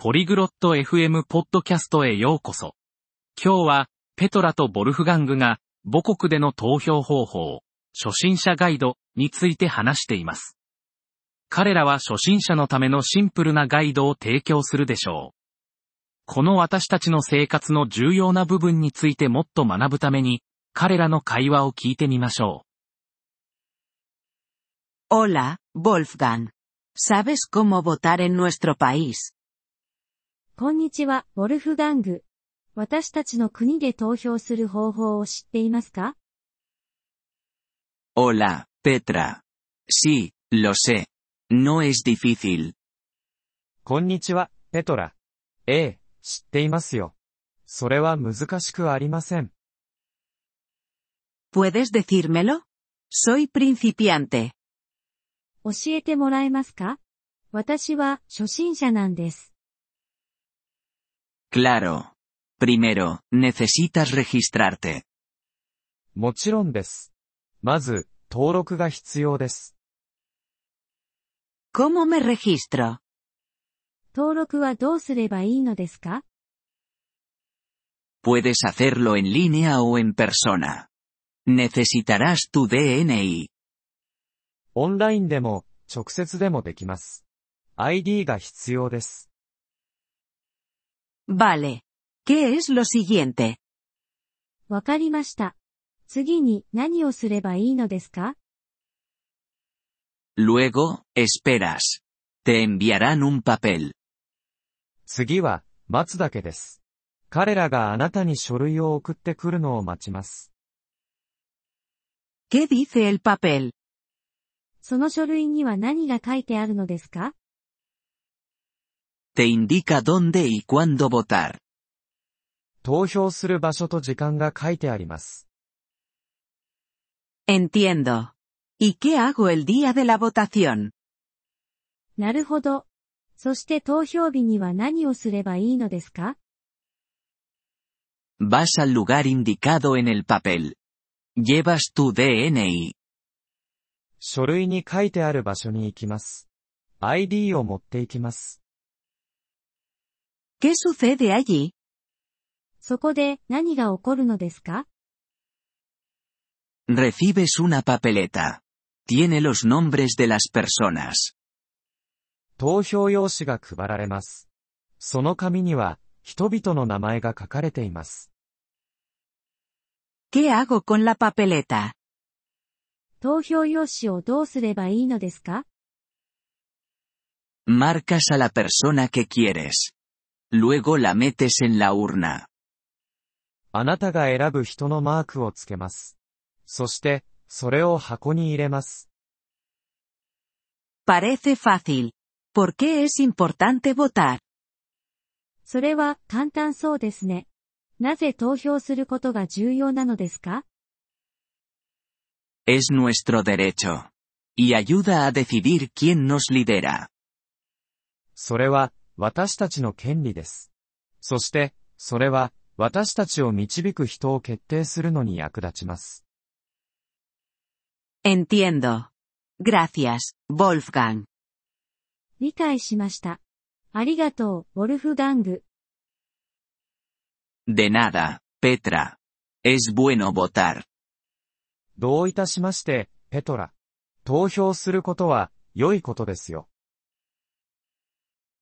ポリグロット FM ポッドキャストへようこそ。今日は、ペトラとボルフガングが、母国での投票方法、初心者ガイドについて話しています。彼らは初心者のためのシンプルなガイドを提供するでしょう。この私たちの生活の重要な部分についてもっと学ぶために、彼らの会話を聞いてみましょう Hola, Wolfgang. ¿Sabes cómo votar en nuestro país? こんにちは、ウォルフガング。私たちの国で投票する方法を知っていますか？Hola, Petra. Sí, lo sé. No es difícil. こんにちは、ペトラ。ええ、知っていますよ。それは難しくありません。¿Puedes decírmelo? Soy principiante. 教えてもらえますか？私は初心者なんです。Claro. Primero, necesitas registrarte. もちろんです。まず、登録が必要です。 ¿Cómo me registro? 登録はどうすればいいのですか Puedes hacerlo en línea o en persona. Necesitarás tu DNI. オンラインでも、直接でもできます。ID が必要です。 Vale. ¿Qué es lo siguiente? わかりました。次に何をすればいいのですか Luego, esperas. Te enviarán un papel. 次は、待つだけです。彼らがあなたに書類を送ってくるのを待ちます。¿Qué dice el papel? その書類には何が書いてあるのですか Te indica dónde y cuándo votar. 投票する場所と時間が書いてあります。Entiendo. ¿Y qué hago el día de la votación? なるほど。そして投票日には何をすればいいのですか Vas al lugar indicado en el papel. Llevas tu DNI. 書類に書いてある場所に行きます。ID を持って行きます。¿Qué sucede allí? そこで何が起こるのですか Recibes una papeleta. Tiene los nombres de las personas. 投票用紙が配られます。その紙には、人々の名前が書かれています。 ¿Qué hago con la papeleta? 投票用紙をどうすればいいのですか Marcas a la persona que quieres. Luego la metes en la urna. あなたが選ぶ人のマークをつけます。そして、それを箱に入れます。Parece fácil. ¿Por qué es importante votar? それは簡単そうですね。なぜ投票することが重要なのですか Es nuestro derecho. Y ayuda a decidir quién nos lidera. それは、私たちの権利です。そして、それは、私たちを導く人を決定するのに役立ちます。Entiendo. Gracias, Wolfgang. 理解しました。ありがとう、ウォルフガング。De nada, Petra. Es bueno votar. どういたしまして、ペトラ。投票することは、良いことですよ。